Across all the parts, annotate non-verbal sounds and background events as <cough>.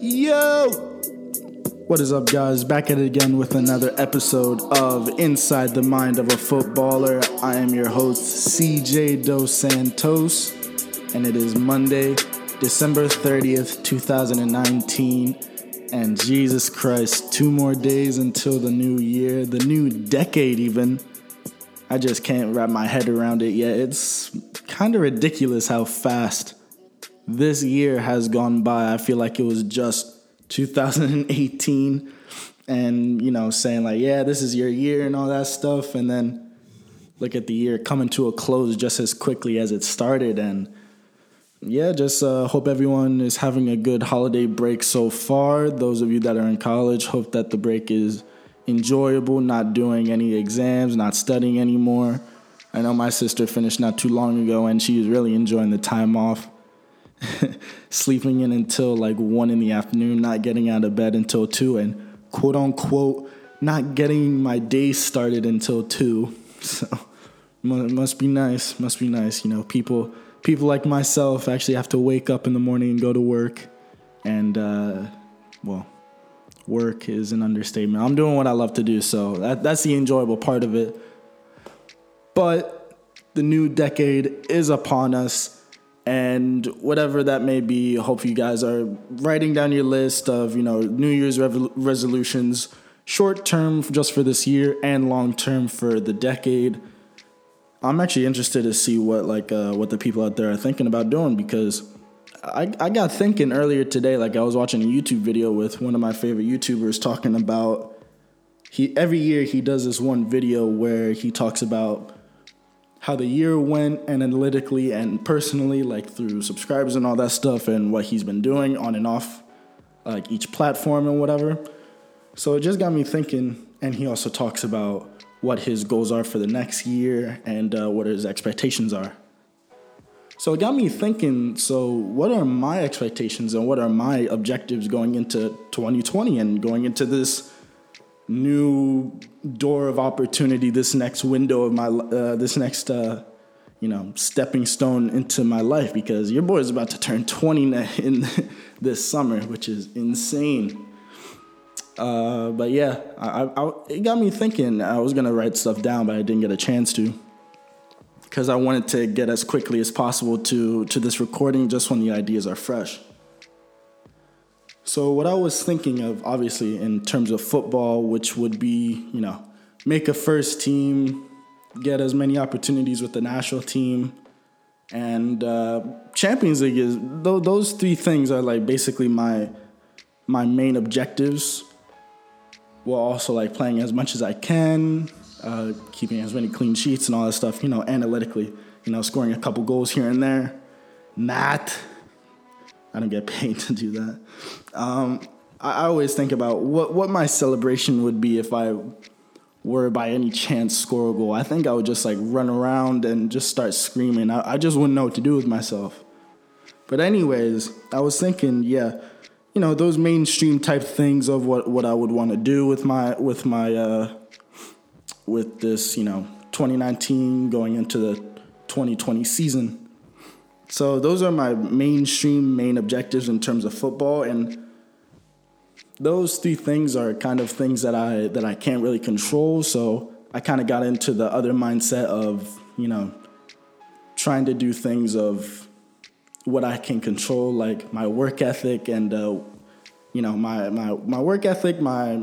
Yo! What is up, guys? Back at it again with another episode of Inside the Mind of a Footballer. I am your host, CJ Dos Santos, and it is Monday, December 30th, 2019. And Jesus Christ, two more days until the new year, the new decade, even. I just can't wrap my head around it yet. It's kind of ridiculous how fast this year has gone by. I feel like it was just 2018 and, you know, saying like, yeah, this is your year and all that stuff. And then look at the year coming to a close just as quickly as it started. And yeah, just uh, hope everyone is having a good holiday break so far. Those of you that are in college, hope that the break is enjoyable, not doing any exams, not studying anymore. I know my sister finished not too long ago and she was really enjoying the time off. <laughs> Sleeping in until like one in the afternoon, not getting out of bed until two, and quote unquote, not getting my day started until two. <laughs> So must be nice, must be nice. You know, people people like myself actually have to wake up in the morning and go to work, and uh, well, work is an understatement. I'm doing what I love to do, so that, that's the enjoyable part of it. But the new decade is upon us, and whatever that may be, hope you guys are writing down your list of you know New Year's resolutions, short term just for this year and long term for the decade. I'm actually interested to see what like uh, what the people out there are thinking about doing because I, I got thinking earlier today, like I was watching a YouTube video with one of my favorite YouTubers talking about he every year he does this one video where he talks about how the year went analytically and personally, like through subscribers and all that stuff, and what he's been doing on and off like each platform and whatever. So it just got me thinking, and he also talks about what his goals are for the next year and uh, what his expectations are. So it got me thinking so, what are my expectations and what are my objectives going into 2020 and going into this new door of opportunity, this next window of my, uh, this next, uh, you know, stepping stone into my life? Because your boy is about to turn 20 <laughs> in this summer, which is insane. Uh, but yeah, I, I, it got me thinking. I was gonna write stuff down, but I didn't get a chance to because I wanted to get as quickly as possible to to this recording, just when the ideas are fresh. So what I was thinking of, obviously, in terms of football, which would be, you know, make a first team, get as many opportunities with the national team, and uh, Champions League is th- those three things are like basically my my main objectives while also like playing as much as I can, uh, keeping as many clean sheets and all that stuff, you know, analytically, you know, scoring a couple goals here and there. Not, I don't get paid <laughs> to do that. Um, I, I always think about what, what my celebration would be if I were by any chance score a goal. I think I would just like run around and just start screaming. I, I just wouldn't know what to do with myself. But anyways, I was thinking, yeah, you know those mainstream type things of what, what I would want to do with my with my uh, with this you know 2019 going into the 2020 season. So those are my mainstream main objectives in terms of football and those three things are kind of things that I that I can't really control. So I kind of got into the other mindset of you know trying to do things of what I can control, like my work ethic and uh, you know my my my work ethic, my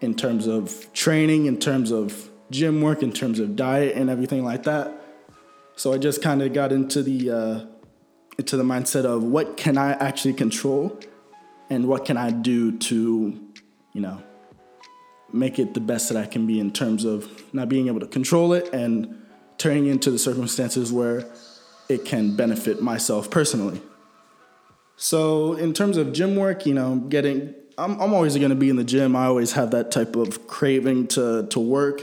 in terms of training, in terms of gym work, in terms of diet and everything like that. So I just kind of got into the uh, into the mindset of what can I actually control, and what can I do to, you know, make it the best that I can be in terms of not being able to control it and turning into the circumstances where it can benefit myself personally. So, in terms of gym work, you know, getting, I'm, I'm always going to be in the gym. I always have that type of craving to, to work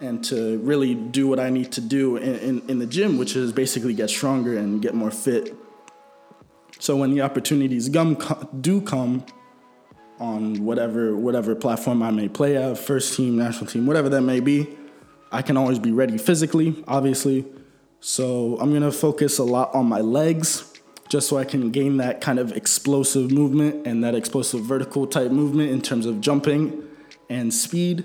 and to really do what I need to do in, in, in the gym, which is basically get stronger and get more fit. So, when the opportunities come, do come on whatever, whatever platform I may play at, first team, national team, whatever that may be, I can always be ready physically, obviously. So I'm gonna focus a lot on my legs just so I can gain that kind of explosive movement and that explosive vertical type movement in terms of jumping and speed.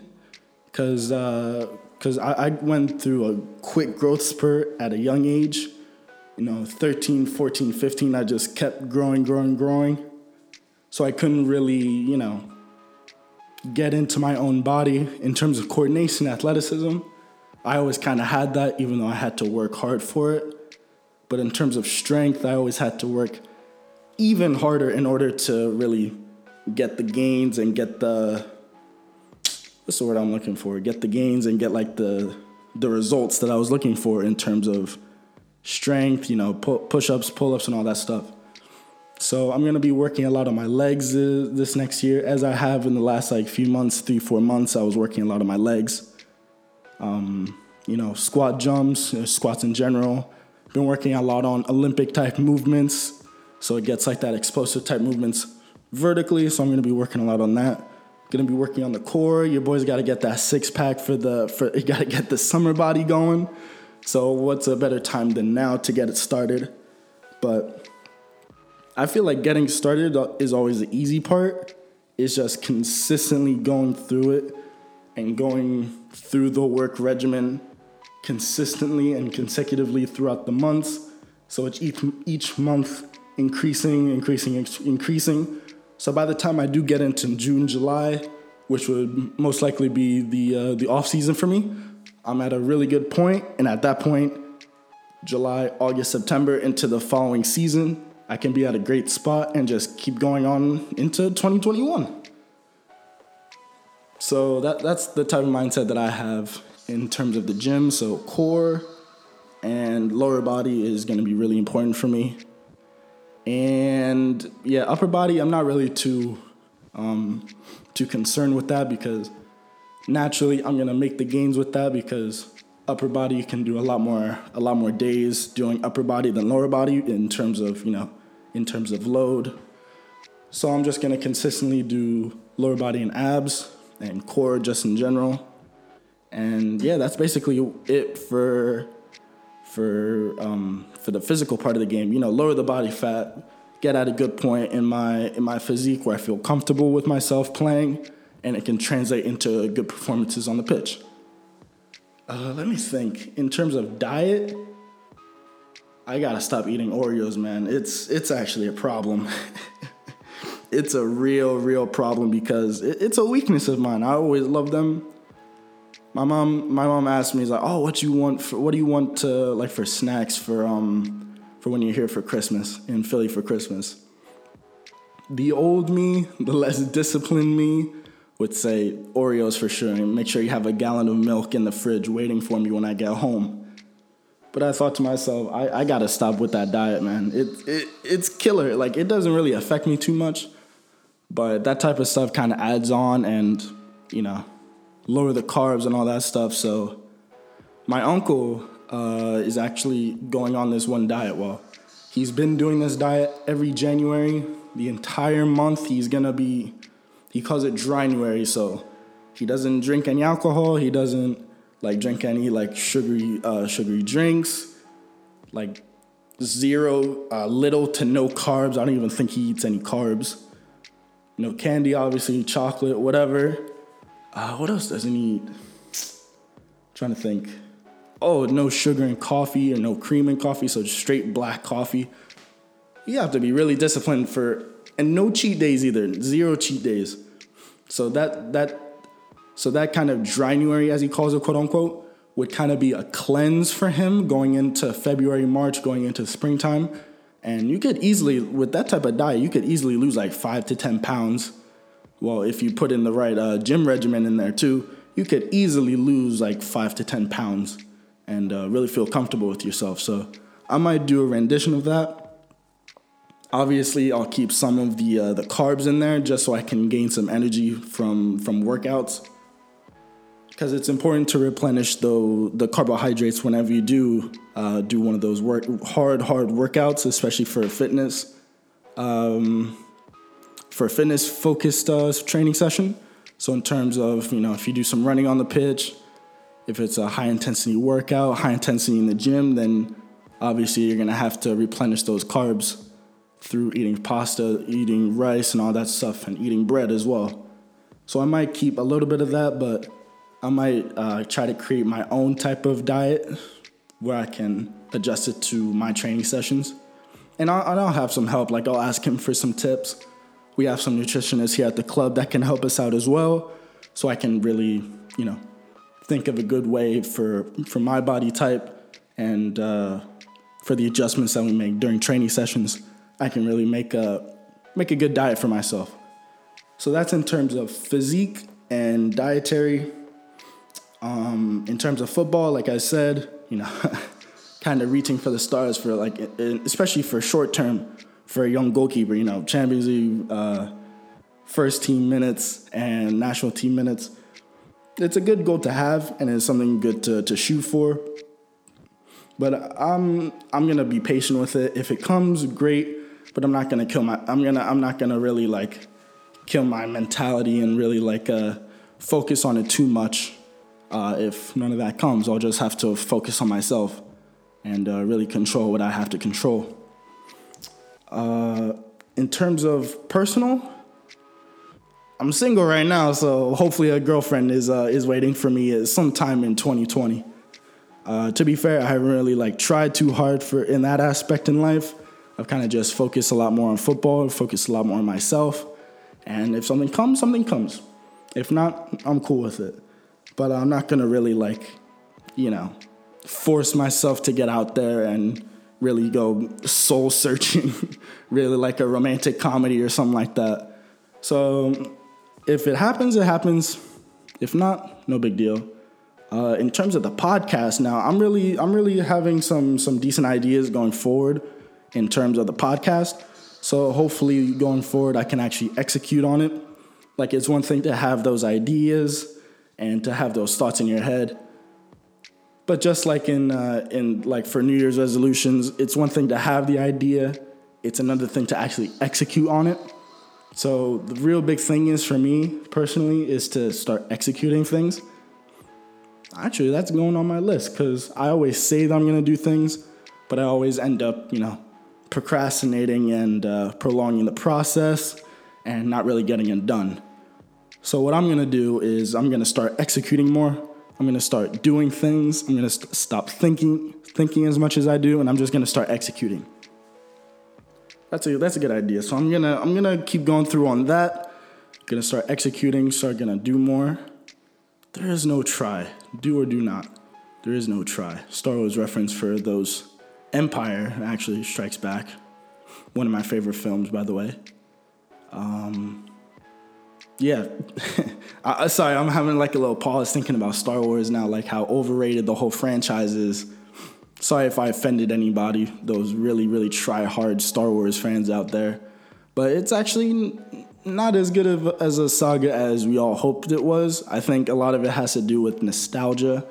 Because because uh, I, I went through a quick growth spurt at a young age. You know, 13, 14, 15, I just kept growing, growing, growing. So I couldn't really, you know, get into my own body in terms of coordination, athleticism. I always kind of had that, even though I had to work hard for it. But in terms of strength, I always had to work even harder in order to really get the gains and get the what's the word I'm looking for? Get the gains and get like the the results that I was looking for in terms of strength, you know, pu- push-ups, pull-ups and all that stuff. So I'm gonna be working a lot on my legs this next year, as I have in the last like few months, three, four months. I was working a lot on my legs. Um, you know, squat jumps, squats in general, been working a lot on Olympic type movements, so it gets like that explosive type movements vertically. So I'm gonna be working a lot on that. Gonna be working on the core. Your boys got to get that six pack for the for <laughs> you got to get the summer body going. So what's a better time than now to get it started? But I feel like getting started is always the easy part. It's just consistently going through it and going through the work regimen consistently and consecutively throughout the months. So it's each, each month increasing, increasing, increasing. So by the time I do get into June, July, which would most likely be the uh, the off season for me, I'm at a really good point, and at that point, July, August, September into the following season, I can be at a great spot and just keep going on into 2021. So that that's the type of mindset that I have in terms of the gym. So core and lower body is going to be really important for me. And yeah, upper body, I'm not really too um, too concerned with that because naturally I'm gonna make the gains with that because upper body can do a lot more a lot more days doing upper body than lower body in terms of you know in terms of load. So I'm just gonna consistently do lower body and abs and core just in general. And yeah, that's basically it for for um, for the physical part of the game. You know, lower the body fat, get at a good point in my in my physique where I feel comfortable with myself playing, and it can translate into good performances on the pitch. Uh, let me think. In terms of diet, I gotta stop eating Oreos, man. It's it's actually a problem. <laughs> it's a real, real problem because it, it's a weakness of mine. I always love them my mom my mom asked me he's like oh what you want for what do you want to like for snacks for um for when you're here for christmas in philly for christmas? The old me the less disciplined me would say oreos for sure and make sure you have a gallon of milk in the fridge waiting for me when i get home. But i thought to myself i, I gotta stop with that diet man. It, it it's killer. Like it doesn't really affect me too much but that type of stuff kind of adds on and you know lower the carbs and all that stuff. So my uncle uh, is actually going on this one diet. Well, he's been doing this diet every January, the entire month. He's gonna be, he calls it drynuary. So he doesn't drink any alcohol. He doesn't like drink any like sugary uh, sugary drinks. Like zero, uh, little to no carbs. I don't even think he eats any carbs. No candy, obviously, chocolate, whatever. Uh, what else doesn't he eat? trying to think. Oh, no sugar in coffee or no cream in coffee, so just straight black coffee. You have to be really disciplined for, and no cheat days either. Zero cheat days. So that that so that kind of drynuary, as he calls it, quote unquote, would kind of be a cleanse for him going into February, March, going into springtime. And you could easily, with that type of diet, you could easily lose like five to 10 pounds well, if you put in the right uh, gym regimen in there too, you could easily lose like five to 10 pounds and uh, really feel comfortable with yourself. So I might do a rendition of that. Obviously, I'll keep some of the uh, the carbs in there just so I can gain some energy from from workouts. Because it's important to replenish the the carbohydrates whenever you do uh, do one of those work hard hard workouts, especially for fitness. Um, for a fitness focused uh, training session. So in terms of you know if you do some running on the pitch, if it's a high intensity workout, high intensity in the gym, then obviously you're gonna have to replenish those carbs through eating pasta, eating rice, and all that stuff, and eating bread as well. So I might keep a little bit of that, but I might uh, try to create my own type of diet where I can adjust it to my training sessions. And I'll, and I'll have some help, like I'll ask him for some tips. We have some nutritionists here at the club that can help us out as well, so I can really, you know, think of a good way for for my body type and uh, for the adjustments that we make during training sessions. I can really make a make a good diet for myself. So that's in terms of physique and dietary. Um, in terms of football, like I said, you know, <laughs> kind of reaching for the stars for like, especially for short term, for a young goalkeeper. You know, Champions League, uh, first team minutes and national team minutes. It's a good goal to have, and it's something good to to shoot for. But I'm I'm gonna be patient with it. If it comes, great. But I'm not gonna kill my. I'm gonna I'm not gonna really like kill my mentality and really like uh, focus on it too much uh, if none of that comes, I'll just have to focus on myself and uh, really control what I have to control. Uh, in terms of personal, I'm single right now, so hopefully a girlfriend is uh, is waiting for me sometime in 2020. Uh, to be fair, I haven't really like tried too hard for in that aspect in life. I've kind of just focused a lot more on football, focused a lot more on myself, and if something comes, something comes. If not, I'm cool with it but I'm not gonna really like, you know, force myself to get out there and really go soul searching, <laughs> really like a romantic comedy or something like that. So if it happens, it happens. If not, no big deal. Uh, in terms of the podcast, now I'm really I'm really having some some decent ideas going forward in terms of the podcast. So hopefully going forward, I can actually execute on it. Like it's one thing to have those ideas and to have those thoughts in your head. But just like in uh, in like for New Year's resolutions, it's one thing to have the idea; it's another thing to actually execute on it. So the real big thing is for me personally is to start executing things. Actually, that's going on my list because I always say that I'm gonna do things, but I always end up, you know, procrastinating and uh, prolonging the process and not really getting it done. So what I'm gonna do is I'm gonna start executing more. I'm gonna start doing things. I'm gonna st- stop thinking thinking as much as I do, and I'm just gonna start executing. That's a that's a good idea. So I'm gonna I'm gonna keep going through on that. gonna start executing. Start gonna do more. There is no try. Do or do not. There is no try. Star Wars reference for those. Empire actually strikes back. One of my favorite films, by the way. Um, yeah. <laughs> I, sorry, I'm having like a little pause thinking about Star Wars now, like how overrated the whole franchise is. Sorry if I offended anybody, those really, really try hard Star Wars fans out there. But it's actually not as good of, as a saga as we all hoped it was. I think a lot of it has to do with nostalgia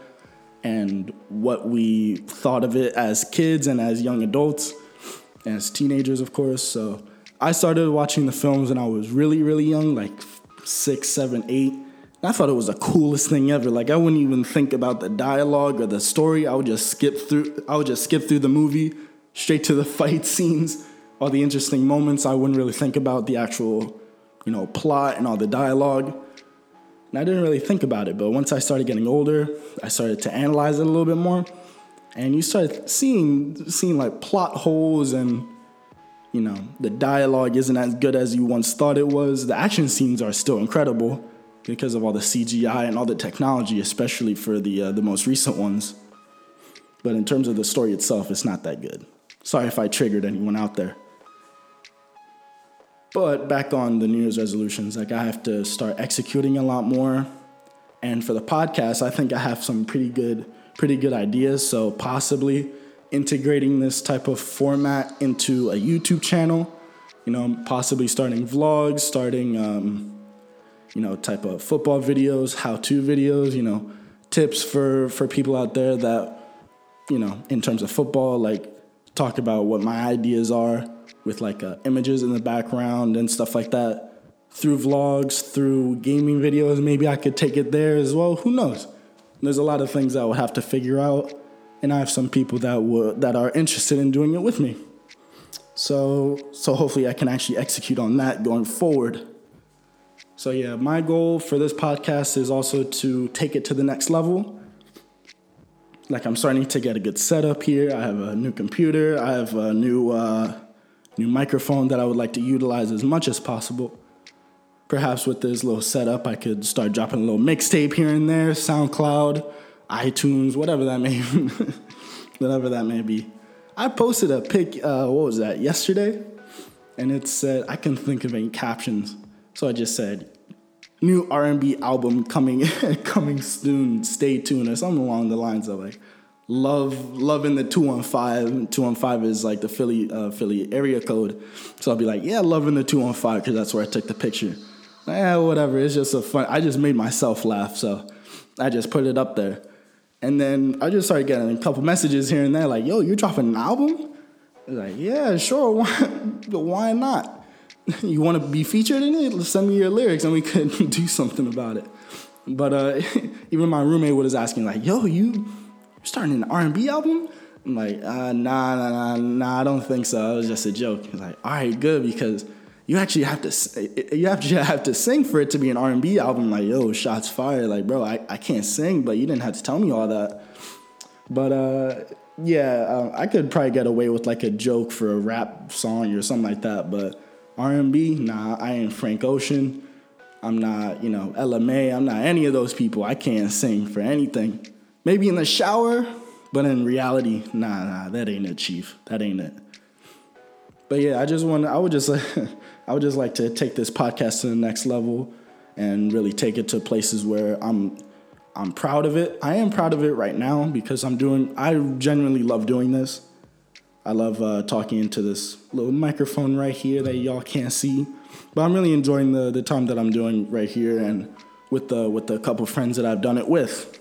and what we thought of it as kids and as young adults, as teenagers, of course. So I started watching the films when I was really, really young, like six, seven, eight. I thought it was the coolest thing ever. Like I wouldn't even think about the dialogue or the story. I would just skip through. I would just skip through the movie straight to the <laughs> fight scenes, all the interesting moments. I wouldn't really think about the actual, you know, plot and all the dialogue. And I didn't really think about it. But once I started getting older, I started to analyze it a little bit more, and you started seeing seeing like plot holes and you know, the dialogue isn't as good as you once thought it was. The action scenes are still incredible because of all the CGI and all the technology, especially for the uh, the most recent ones. But in terms of the story itself, it's not that good. Sorry if I triggered anyone out there. But back on the New Year's resolutions, like I have to start executing a lot more. And for the podcast, I think I have some pretty good, pretty good ideas. So possibly integrating this type of format into a YouTube channel. You know, possibly starting vlogs, starting, um, you know, type of football videos, how-to videos. You know, tips for for people out there that, you know, in terms of football, like talk about what my ideas are with like uh, images in the background and stuff like that. Through vlogs, through gaming videos, maybe I could take it there as well. Who knows? there's a lot of things I would have to figure out, and I have some people that would that are interested in doing it with me. So so hopefully I can actually execute on that going forward. So yeah, my goal for this podcast is also to take it to the next level. Like I'm starting to get a good setup here. I have a new computer. I have a new uh, new microphone that I would like to utilize as much as possible. Perhaps with this little setup, I could start dropping a little mixtape here and there, SoundCloud, iTunes, whatever that may, <laughs> whatever that may be. I posted a pic. Uh, what was that? Yesterday, and it said I can't think of any captions, so I just said, "New R&B album coming, <laughs> coming soon. Stay tuned," or something along the lines of like, "Love, loving the 215. 215 is like the Philly, uh, Philly area code, so I'll be like, "Yeah, loving the 215 because that's where I took the picture." Yeah, whatever. It's just a fun. I just made myself laugh, so I just put it up there. And then I just started getting a couple messages here and there, like, "Yo, you're dropping an album?" like, "Yeah, sure. <laughs> Why, why not? <laughs> You want to be featured in it? Send me your lyrics, and we could <laughs> do something about it." But uh, even my roommate was asking, like, "Yo, you starting an R and B album?" I'm like, uh, "Nah, nah, nah, nah. I don't think so. It was just a joke." He's like, "All right, good, because." You actually have to you actually <laughs> have to sing for it to be an R&B album. Like yo shots fired. Like bro I, I can't sing but you didn't have to tell me all that. But uh, yeah uh, I could probably get away with like a joke for a rap song or something like that but R&B nah I ain't Frank Ocean. I'm not you know Ella Mai I'm not any of those people. I can't sing for anything. Maybe in the shower but in reality nah nah that ain't it chief. That ain't it but yeah I just want I would just <laughs> I would just like to take this podcast to the next level and really take it to places where I'm I'm proud of it. I am proud of it right now because I'm doing I genuinely love doing this. I love uh, talking into this little microphone right here that y'all can't see, but I'm really enjoying the the time that I'm doing right here and with the with the couple friends that I've done it with.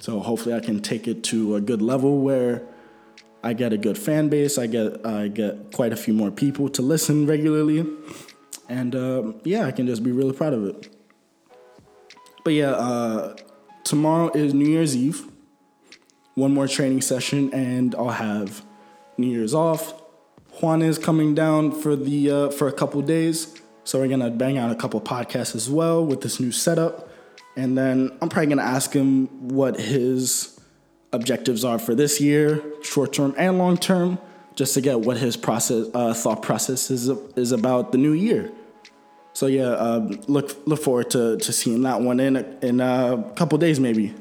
So hopefully I can take it to a good level where I get a good fan base. I get I get quite a few more people to listen regularly, and uh, yeah, I can just be really proud of it. But yeah, uh, tomorrow is New Year's Eve. One more training session, and I'll have New Year's off. Juan is coming down for the uh, for a couple days, so we're gonna bang out a couple podcasts as well with this new setup. And then I'm probably gonna ask him what his objectives are for this year, short term and long term, just to get what his process uh, thought process is is about the new year. So yeah, uh, look look forward to, to seeing that one in a, in a couple days maybe.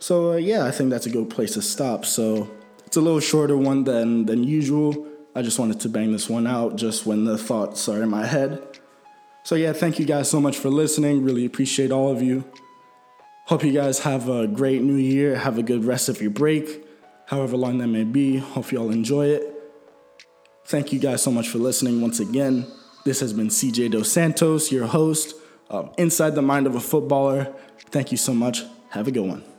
So uh, yeah, I think that's a good place to stop. So it's a little shorter one than than usual. I just wanted to bang this one out just when the thoughts are in my head. So yeah, thank you guys so much for listening. Really appreciate all of you. Hope you guys have a great new year. Have a good rest of your break, however long that may be. Hope you all enjoy it. Thank you guys so much for listening once again. This has been CJ Dos Santos, your host of Inside the Mind of a Footballer. Thank you so much. Have a good one.